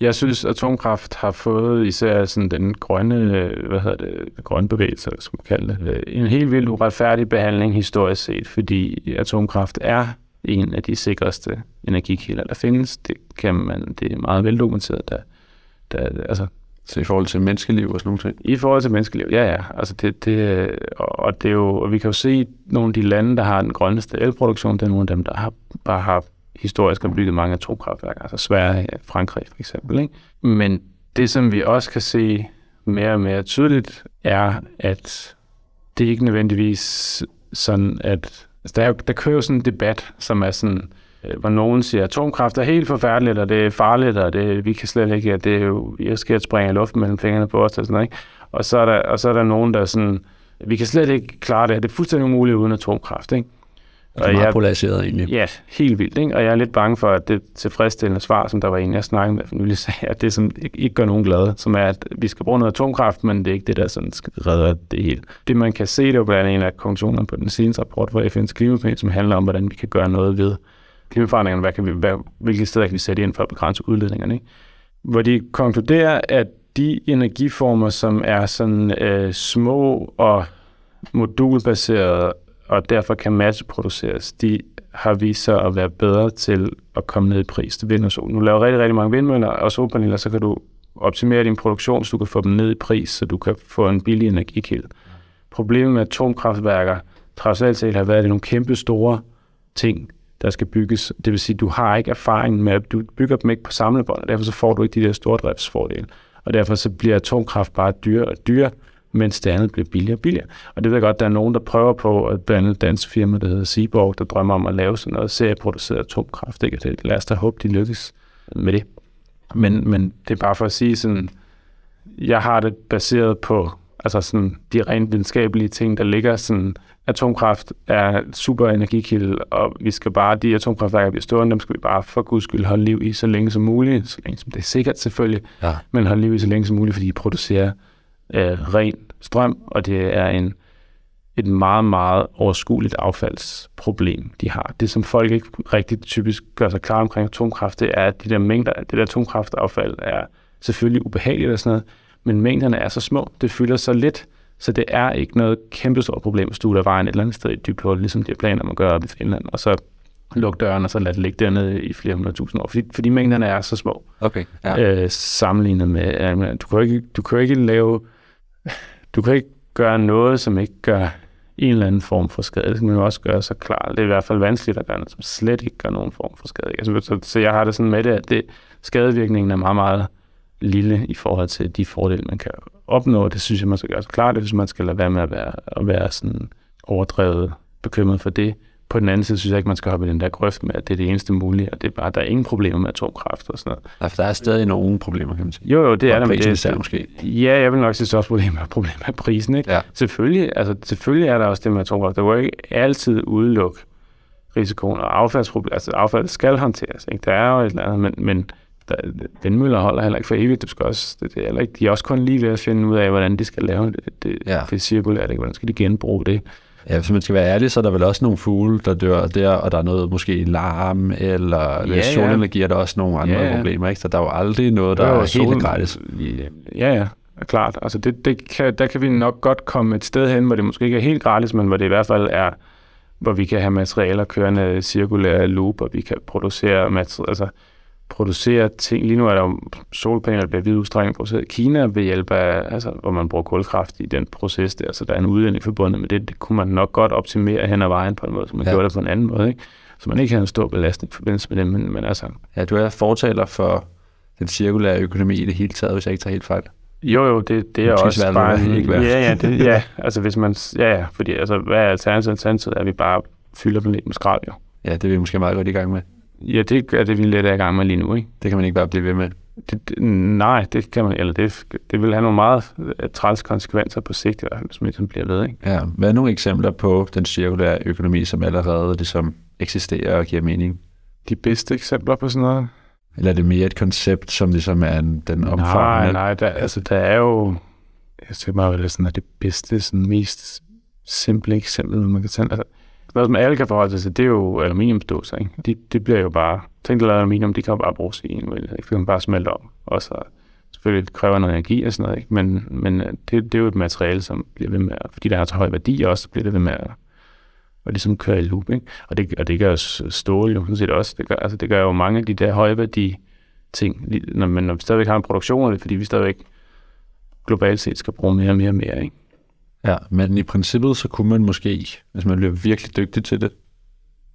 jeg synes, at atomkraft har fået især sådan den grønne, hvad hedder det, grønne bevægelse, skal man kalde det, en helt vildt uretfærdig behandling historisk set, fordi atomkraft er en af de sikreste energikilder, der findes. Det kan man, det er meget veldokumenteret, der, der, altså, så i forhold til menneskeliv og sådan noget? I forhold til menneskeliv, ja, ja. Altså det, det, og, det er jo, og vi kan jo se, at nogle af de lande, der har den grønneste elproduktion, det er nogle af dem, der har, bare har historisk har bygget mange atomkraftværker, altså Sverige, Frankrig for eksempel. Ikke? Men det, som vi også kan se mere og mere tydeligt, er, at det er ikke nødvendigvis sådan, at altså der, er, der kører jo sådan en debat, som er sådan, øh, hvor nogen siger, at atomkraft er helt forfærdeligt, og det er farligt, og det, vi kan slet ikke, at det er jo, jeg skal springe luften mellem fingrene på os, og sådan noget, ikke? Og så er der, og så er der nogen, der er sådan, vi kan slet ikke klare det, det er fuldstændig umuligt uden atomkraft, ikke? Og det er meget jeg, polariseret egentlig. Ja, helt vildt. Ikke? Og jeg er lidt bange for, at det tilfredsstillende svar, som der var en, jeg snakkede med for nylig, sagde, at det som ikke, gør nogen glade, som er, at vi skal bruge noget atomkraft, men det er ikke det, der sådan skal redde det hele. Det man kan se, det er blandt andet en af konklusionerne på den seneste rapport fra FN's klimapanel, som handler om, hvordan vi kan gøre noget ved klimaforandringerne, hvad kan vi, hvad, hvilke steder kan vi sætte ind for at begrænse udledningerne. Ikke? Hvor de konkluderer, at de energiformer, som er sådan øh, små og modulbaserede og derfor kan masseproduceres, de har vist sig at være bedre til at komme ned i pris til vind og sol. Nu laver rigtig, rigtig mange vindmøller og solpaneler, så kan du optimere din produktion, så du kan få dem ned i pris, så du kan få en billig energikilde. Problemet med atomkraftværker, trods alt set har været, at det er nogle kæmpe store ting, der skal bygges. Det vil sige, at du har ikke erfaring med, at du bygger dem ikke på samlebånd, og derfor så får du ikke de der stordriftsfordele. Og derfor så bliver atomkraft bare dyrere og dyrere, mens det andet bliver billigere og billigere. Og det ved jeg godt, der er nogen, der prøver på, at blandt andet dansk firma, der hedder Seaborg, der drømmer om at lave sådan noget serieproduceret atomkraft. Ikke? Det, lad os da håbe, de lykkes med det. Men, men det er bare for at sige sådan, jeg har det baseret på altså sådan de rent videnskabelige ting, der ligger sådan, atomkraft er super energikilde, og vi skal bare, de atomkraftværker, vi bliver stående, dem skal vi bare for guds skyld holde liv i så længe som muligt, så længe som det er sikkert selvfølgelig, ja. men holde liv i så længe som muligt, fordi de producerer øh, ren strøm, og det er en, et meget, meget overskueligt affaldsproblem, de har. Det, som folk ikke rigtig typisk gør sig klar omkring atomkraft, det er, at de der mængder, det der atomkraftaffald er selvfølgelig ubehageligt og sådan noget, men mængderne er så små, det fylder så lidt, så det er ikke noget kæmpestort problem, hvis du er vejen et eller andet sted i dybt hul, ligesom de har planer om at gøre op i Finland, og så lukke døren, og så lade det ligge dernede i flere hundrede tusind år, fordi, fordi mængderne er så små. Okay, ja. øh, sammenlignet med, øh, du kan ikke, du kan ikke lave, du kan ikke gøre noget, som ikke gør en eller anden form for skade. Det skal man jo også gøre så klart. Det er i hvert fald vanskeligt at gøre noget, som slet ikke gør nogen form for skade. Altså, så, så jeg har det sådan med det, at det, skadevirkningen er meget, meget lille i forhold til de fordele, man kan opnå. Det synes jeg, man skal gøre så klart, hvis man skal lade være med at være, at være sådan overdrevet bekymret for det. På den anden side synes jeg ikke, man skal hoppe i den der grøft med, at det er det eneste mulige, og det er bare, der er ingen problemer med atomkraft og sådan noget. For der er stadig nogle problemer, kan man sige. Jo, jo, det er der. Prisen det, er måske. Ja, jeg vil nok sige, problemer problem med prisen. Ikke? Ja. Selvfølgelig, altså, selvfølgelig er der også det med atomkraft. Der var ikke altid udelukke risikoen, og affaldsproblemer, altså affaldet skal håndteres. Ikke? Der er jo et eller andet, men, men der, vindmøller holder heller ikke for evigt. Det skal også, det, det er ikke, de er også kun lige ved at finde ud af, hvordan de skal lave det, det, ja. det cirkulært. Hvordan skal de genbruge det? Ja, hvis man skal være ærlig, så er der vel også nogle fugle, der dør der, og der er noget måske larm, eller ja, solenergi er der også nogle andre ja, ja. problemer, ikke? Så der er jo aldrig noget, der jo, er helt solen, gratis. Ja, ja, klart. Altså det, det kan, der kan vi nok godt komme et sted hen, hvor det måske ikke er helt gratis, men hvor det i hvert fald er, hvor vi kan have materialer kørende cirkulære loop, og vi kan producere materialer, altså producere ting. Lige nu er der jo solpaneler, der bliver vidt udstrækning produceret i Kina ved hjælp af, altså, hvor man bruger kulkraft i den proces der, så der er en udledning forbundet med det. Det kunne man nok godt optimere hen ad vejen på en måde, så man ja. gjorde det på en anden måde, ikke? Så man ikke har en stor belastning i forbindelse med det, men, men altså... Ja, du er fortaler for den cirkulære økonomi i det hele taget, hvis jeg ikke tager helt fejl. Jo, jo, det, det er også være bare... Noget, ikke ja, ja, det, ja, altså hvis man... Ja, ja, fordi altså, hvad er alternativet? Alternativet er, at vi bare fylder planeten med skrald, jo. Ja, det er vi måske meget godt i gang med. Ja, det er det, vi lidt er i gang med lige nu, ikke? Det kan man ikke bare blive ved med. Det, det, nej, det kan man, eller det, det vil have nogle meget uh, træls konsekvenser på sigt, hvis man ligesom bliver ved, ikke? Ja, hvad er nogle eksempler på den cirkulære økonomi, som allerede ligesom eksisterer og giver mening? De bedste eksempler på sådan noget? Eller er det mere et koncept, som ligesom er en, den omfang? Nej, nej, der, altså der er jo, jeg synes meget, at sådan er det bedste, sådan mest simple eksempel, man kan tage. Altså, noget, som alle kan forholde sig til, det er jo aluminiumsdåser. Ikke? De, det bliver jo bare, tænk dig aluminium, de kan jo bare bruges i en ikke? Det kan bare smelte om. Og så selvfølgelig kræver noget energi og sådan noget, ikke? men, men øh, det, det, er jo et materiale, som bliver ved med at, fordi der er så høj værdi også, så bliver det ved med at, at ligesom køre i loop. Ikke? Og, det, og det gør stål jo sådan set også. Det gør, altså, det gør jo mange af de der høje værdi ting, når, men når vi stadigvæk har en produktion af det, fordi vi stadigvæk globalt set skal bruge mere og mere og mere. Ikke? Ja, men i princippet så kunne man måske, hvis man bliver virkelig dygtig til det,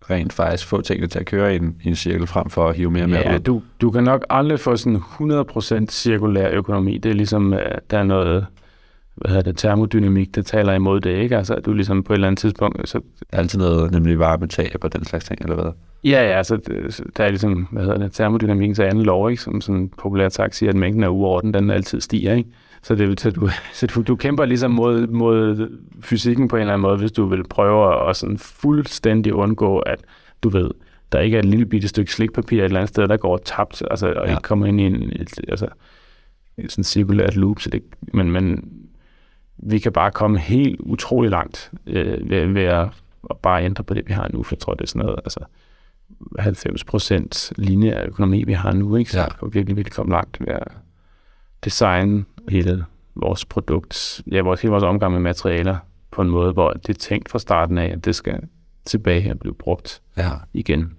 rent faktisk få tingene til at køre i en, i en cirkel frem for at hive mere og mere ja, ud. Du, du kan nok aldrig få sådan 100% cirkulær økonomi. Det er ligesom, at der er noget hvad hedder det, termodynamik, der taler imod det, ikke? Altså, at du ligesom på et eller andet tidspunkt... Så... Der er altid noget, nemlig varmetab og den slags ting, eller hvad? Ja, ja, altså, der er ligesom, hvad hedder det, termodynamikens anden lov, ikke? Som sådan populært sagt siger, at mængden af uorden, den altid stiger, ikke? Så, det, så, du, så du, du kæmper ligesom mod, mod fysikken på en eller anden måde, hvis du vil prøve at sådan fuldstændig undgå, at du ved, der ikke er et lille bitte stykke slikpapir et eller andet sted, der går tabt, altså, og ja. ikke kommer ind i en, et, altså, sådan cirkulært loop. Så det, men, men vi kan bare komme helt utrolig langt øh, ved, ved at, at bare ændre på det, vi har nu. For jeg tror, det er sådan noget, altså 90 procent lineær økonomi, vi har nu, ikke? Så ja. vi virkelig, virkelig komme langt ved at designe hele vores produkt, ja, vores, hele vores omgang med materialer på en måde, hvor det er tænkt fra starten af, at det skal tilbage og blive brugt Ja. igen,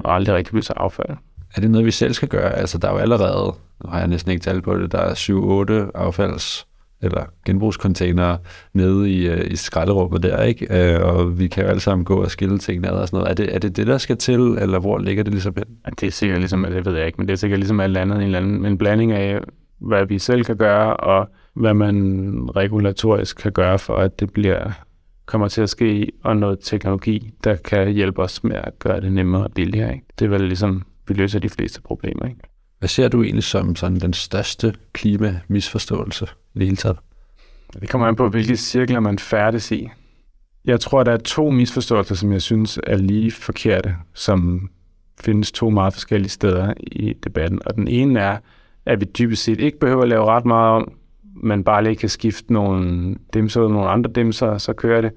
og aldrig rigtig blive så affald. Er det noget, vi selv skal gøre? Altså, der er jo allerede, nu har jeg næsten ikke talt på det, der er 7-8 affalds- eller genbrugscontainere nede i, øh, i skralderummet der, ikke? Øh, og vi kan jo alle sammen gå og skille tingene ad og sådan noget. Er det, er det det, der skal til, eller hvor ligger det ligesom hen? Ja, Det er sikkert ligesom, det ved jeg ikke, men det er sikkert ligesom alt andet, en, eller anden, en blanding af, hvad vi selv kan gøre, og hvad man regulatorisk kan gøre, for at det bliver kommer til at ske, og noget teknologi, der kan hjælpe os med at gøre det nemmere og billigere. Ikke? Det er vel ligesom, vi løser de fleste problemer. Ikke? Hvad ser du egentlig som sådan den største klimamisforståelse i det hele taget? Det kommer an på, hvilke cirkler man færdes i. Jeg tror, der er to misforståelser, som jeg synes er lige forkerte, som findes to meget forskellige steder i debatten. Og den ene er, at vi dybest set ikke behøver at lave ret meget om, men bare lige kan skifte nogle dimser ud nogle andre dimser, og så kører det.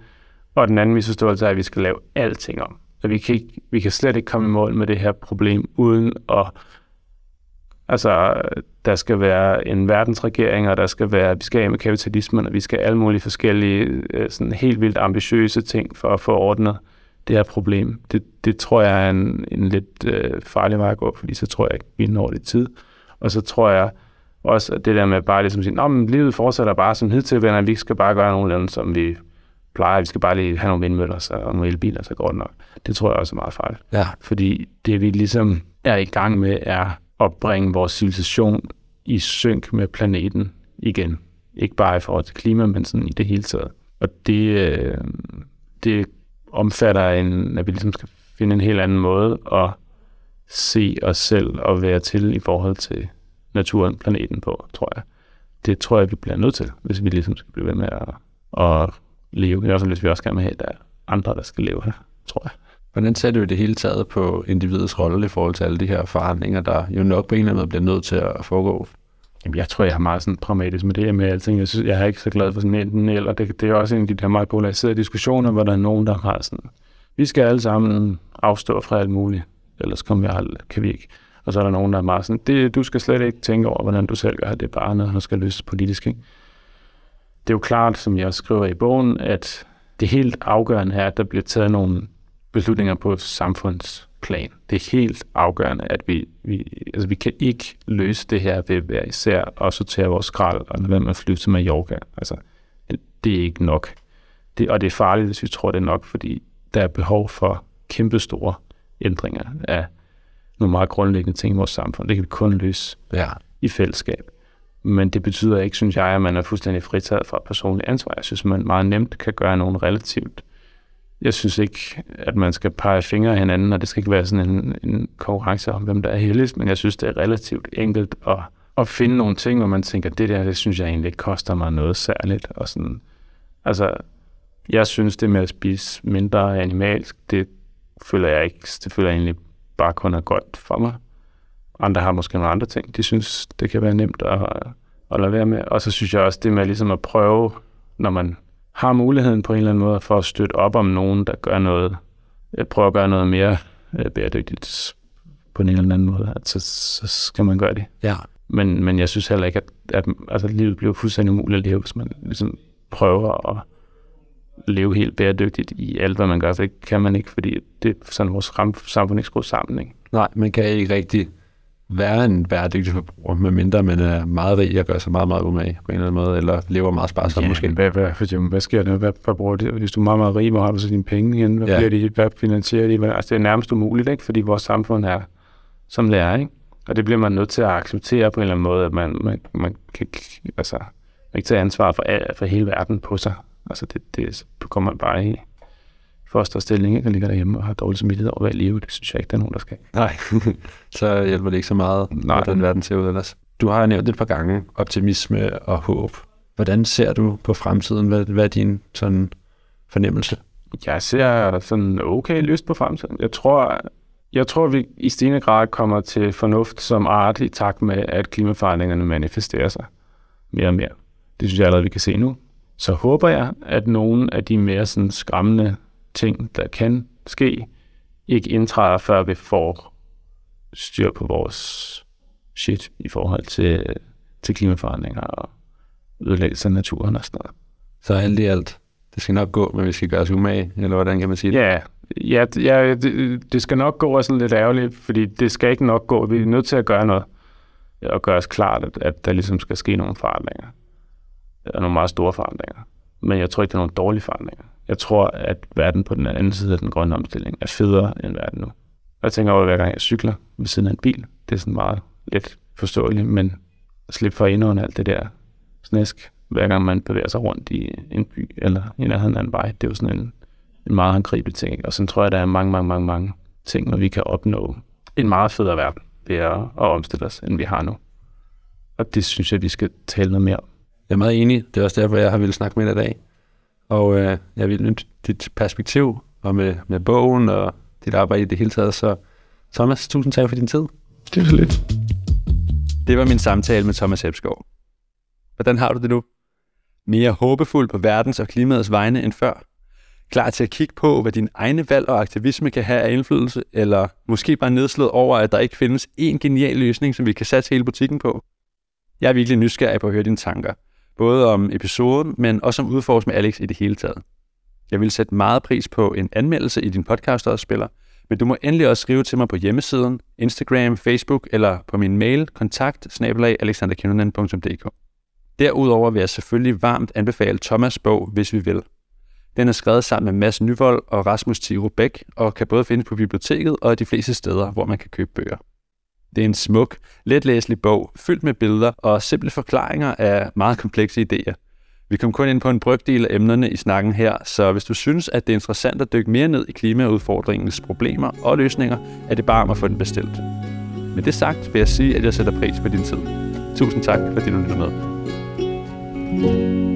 Og den anden misforståelse er, at vi skal lave alting om. At vi kan, ikke, vi kan slet ikke komme i mål med det her problem, uden at Altså, der skal være en verdensregering, og der skal være, vi skal af med kapitalismen, og vi skal alle mulige forskellige, øh, sådan helt vildt ambitiøse ting for at få ordnet det her problem. Det, det tror jeg er en, en lidt øh, farlig vej at gå, fordi så tror jeg ikke, vi når det tid. Og så tror jeg også, at det der med bare ligesom at sige, men livet fortsætter bare som hidtil, venner, vi skal bare gøre nogle andet, som vi plejer. Vi skal bare lige have nogle vindmøller så, og nogle elbiler, så går det nok. Det tror jeg også er meget farligt. Ja. Fordi det vi ligesom er i gang med, er at bringe vores civilisation i synk med planeten igen. Ikke bare i forhold til klima, men sådan i det hele taget. Og det, øh, det omfatter, en, at vi ligesom skal finde en helt anden måde at se os selv og være til i forhold til naturen, planeten på, tror jeg. Det tror jeg, vi bliver nødt til, hvis vi ligesom skal blive ved med at, at leve. I hvert fald, hvis vi også gerne vil have, at der er andre, der skal leve her, tror jeg. Hvordan ser du i det hele taget på individets rolle i forhold til alle de her forandringer, der jo nok på en eller anden måde bliver nødt til at foregå? Jamen, jeg tror, jeg har meget sådan pragmatisk med det med alting. Jeg, synes, jeg er ikke så glad for sådan enten eller. Det, det er også en af de der meget polariserede diskussioner, hvor der er nogen, der har sådan, vi skal alle sammen afstå fra alt muligt, ellers kommer vi aldrig, kan vi ikke. Og så er der nogen, der er meget sådan, det, du skal slet ikke tænke over, hvordan du selv gør det, er bare noget, der skal løses politisk. Ikke? Det er jo klart, som jeg skriver i bogen, at det helt afgørende er, at der bliver taget nogle beslutninger på samfundsplan. Det er helt afgørende, at vi, vi, altså vi kan ikke løse det her ved at især og sortere vores skrald og lade være med at flyve til Mallorca. Altså, det, det er ikke nok. Det, og det er farligt, hvis vi tror, det er nok, fordi der er behov for kæmpestore ændringer af nogle meget grundlæggende ting i vores samfund. Det kan vi kun løse Ja. i fællesskab. Men det betyder ikke, synes jeg, at man er fuldstændig fritaget fra personligt ansvar. Jeg synes, man meget nemt kan gøre nogle relativt jeg synes ikke, at man skal pege fingre af hinanden, og det skal ikke være sådan en, en konkurrence om, hvem der er heldigst, men jeg synes, det er relativt enkelt at, at finde nogle ting, hvor man tænker, det der, det synes jeg egentlig ikke koster mig noget særligt. Og sådan, altså, jeg synes, det med at spise mindre animalsk, det føler jeg ikke, det føler jeg egentlig bare kun er godt for mig. Andre har måske nogle andre ting, de synes, det kan være nemt at, at lade være med. Og så synes jeg også, det med ligesom at prøve, når man har muligheden på en eller anden måde for at støtte op om nogen, der gør noget, øh, prøver at gøre noget mere øh, bæredygtigt på en eller anden måde, at så, så skal man gøre det. Ja. Men, men jeg synes heller ikke, at, at altså, livet bliver fuldstændig umuligt at leve, hvis man ligesom prøver at leve helt bæredygtigt i alt, hvad man gør. Det kan man ikke, fordi det er sådan vores samfund ikke skruet sammen. Ikke? Nej, man kan ikke rigtig være en bæredygtig forbruger, medmindre man er meget rig og gør sig meget, meget umage på en eller anden måde, eller lever meget sparsomt ja, måske. Hvad, hvad, for eksempel, hvad sker der? Hvad, hvad bruger det? Hvis du er meget, meget rig, hvor har du så dine penge igen? Hvad, Ja. bliver de, hvad finansierer de? Altså, det er nærmest umuligt, ikke? fordi vores samfund er, som det er. Ikke? Og det bliver man nødt til at acceptere på en eller anden måde, at man, man, man kan ikke, altså, man kan ikke tage ansvar for, for hele verden på sig. Altså, det, det kommer man bare i fosterstilling, ikke? og ligger derhjemme og har dårlig samvittighed over at leve. Det synes jeg ikke, der er nogen, der skal. Nej, så hjælper det ikke så meget, Nej. hvordan verden ser ud ellers. Du har nævnt et par gange optimisme og håb. Hvordan ser du på fremtiden? Hvad, hvad er din sådan fornemmelse? Jeg ser sådan okay lyst på fremtiden. Jeg tror, jeg tror, vi i stigende grad kommer til fornuft som art i takt med, at klimaforandringerne manifesterer sig mere og mere. Det synes jeg allerede, vi kan se nu. Så håber jeg, at nogle af de mere sådan skræmmende ting, der kan ske, ikke indtræder, før vi får styr på vores shit i forhold til, til klimaforandringer og ødelæggelse af naturen og sådan noget. Så alt i alt, det skal nok gå, men vi skal gøre os umage, eller hvordan kan man sige det? Ja, ja, ja det, det skal nok gå og sådan lidt ærgerligt, fordi det skal ikke nok gå. Vi er nødt til at gøre noget, og gøre os klart, at, at der ligesom skal ske nogle forandringer. Og nogle meget store forandringer. Men jeg tror ikke, det er nogle dårlige forandringer. Jeg tror, at verden på den anden side af den grønne omstilling er federe end verden nu. Jeg tænker over, hver gang jeg cykler ved siden af en bil. Det er sådan meget let forståeligt, men slip for ind alt det der snæsk, hver gang man bevæger sig rundt i en by eller i nærheden af en vej. Det er jo sådan en, en meget håndgribelig ting. Og så tror jeg, der er mange, mange, mange, mange ting, hvor vi kan opnå en meget federe verden ved at omstille os, end vi har nu. Og det synes jeg, vi skal tale noget mere om. Jeg er meget enig. Det er også derfor, jeg har ville snakke med dig i dag. Og øh, jeg vil nytte dit perspektiv og med, med bogen og dit arbejde i det hele taget. Så Thomas, tusind tak for din tid. Det er så lidt. Det var min samtale med Thomas Hebsgaard. Hvordan har du det nu? Mere håbefuld på verdens og klimaets vegne end før? Klar til at kigge på, hvad din egne valg og aktivisme kan have af indflydelse, eller måske bare nedslået over, at der ikke findes én genial løsning, som vi kan sætte hele butikken på? Jeg er virkelig nysgerrig på at høre dine tanker, både om episoden, men også om udforsk med Alex i det hele taget. Jeg vil sætte meget pris på en anmeldelse i din podcast spiller, men du må endelig også skrive til mig på hjemmesiden, Instagram, Facebook eller på min mail kontakt Derudover vil jeg selvfølgelig varmt anbefale Thomas' bog, hvis vi vil. Den er skrevet sammen med Mads Nyvold og Rasmus Thiro Bæk, og kan både findes på biblioteket og de fleste steder, hvor man kan købe bøger. Det er en smuk, letlæselig bog, fyldt med billeder og simple forklaringer af meget komplekse idéer. Vi kom kun ind på en brygdel af emnerne i snakken her, så hvis du synes, at det er interessant at dykke mere ned i klimaudfordringens problemer og løsninger, er det bare om at få den bestilt. Med det sagt vil jeg sige, at jeg sætter pris på din tid. Tusind tak, fordi du lytter med. thank you